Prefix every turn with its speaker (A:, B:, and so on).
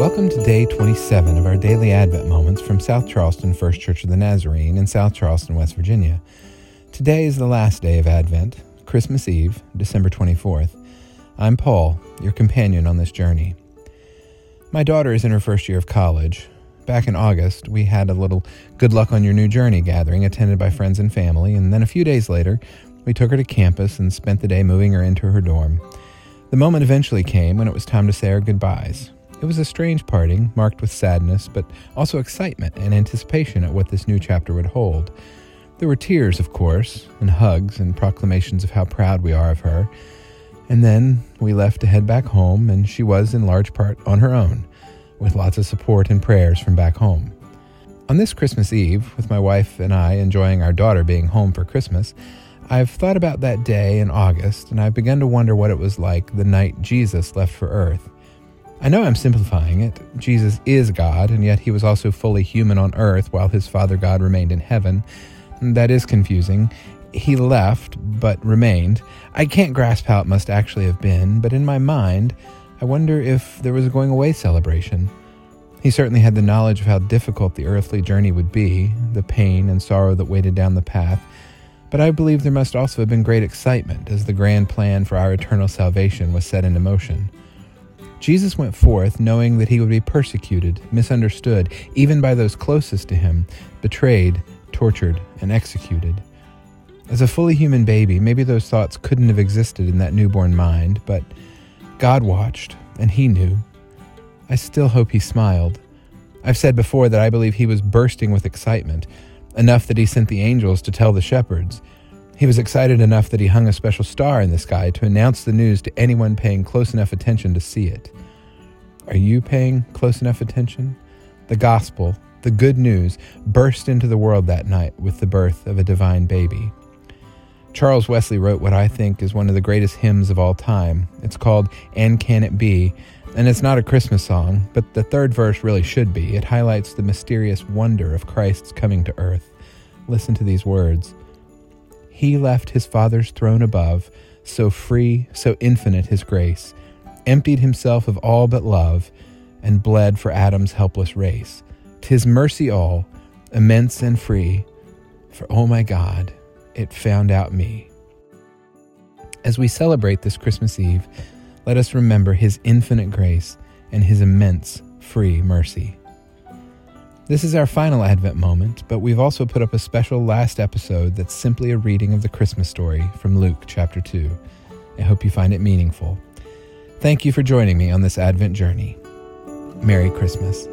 A: Welcome to day 27 of our daily Advent moments from South Charleston First Church of the Nazarene in South Charleston, West Virginia. Today is the last day of Advent, Christmas Eve, December 24th. I'm Paul, your companion on this journey. My daughter is in her first year of college. Back in August, we had a little good luck on your new journey gathering attended by friends and family, and then a few days later, we took her to campus and spent the day moving her into her dorm. The moment eventually came when it was time to say our goodbyes. It was a strange parting, marked with sadness, but also excitement and anticipation at what this new chapter would hold. There were tears, of course, and hugs and proclamations of how proud we are of her. And then we left to head back home, and she was, in large part, on her own, with lots of support and prayers from back home. On this Christmas Eve, with my wife and I enjoying our daughter being home for Christmas, I've thought about that day in August, and I've begun to wonder what it was like the night Jesus left for Earth. I know I'm simplifying it. Jesus is God, and yet he was also fully human on earth while his Father God remained in heaven. That is confusing. He left, but remained. I can't grasp how it must actually have been, but in my mind, I wonder if there was a going away celebration. He certainly had the knowledge of how difficult the earthly journey would be, the pain and sorrow that weighted down the path, but I believe there must also have been great excitement as the grand plan for our eternal salvation was set into motion. Jesus went forth knowing that he would be persecuted, misunderstood, even by those closest to him, betrayed, tortured, and executed. As a fully human baby, maybe those thoughts couldn't have existed in that newborn mind, but God watched, and he knew. I still hope he smiled. I've said before that I believe he was bursting with excitement, enough that he sent the angels to tell the shepherds. He was excited enough that he hung a special star in the sky to announce the news to anyone paying close enough attention to see it. Are you paying close enough attention? The gospel, the good news, burst into the world that night with the birth of a divine baby. Charles Wesley wrote what I think is one of the greatest hymns of all time. It's called And Can It Be? And it's not a Christmas song, but the third verse really should be. It highlights the mysterious wonder of Christ's coming to earth. Listen to these words he left his Father's throne above, so free, so infinite his grace, emptied himself of all but love, and bled for Adam's helpless race. Tis mercy all, immense and free, for oh my God, it found out me. As we celebrate this Christmas Eve, let us remember his infinite grace and his immense free mercy. This is our final Advent moment, but we've also put up a special last episode that's simply a reading of the Christmas story from Luke chapter 2. I hope you find it meaningful. Thank you for joining me on this Advent journey. Merry Christmas.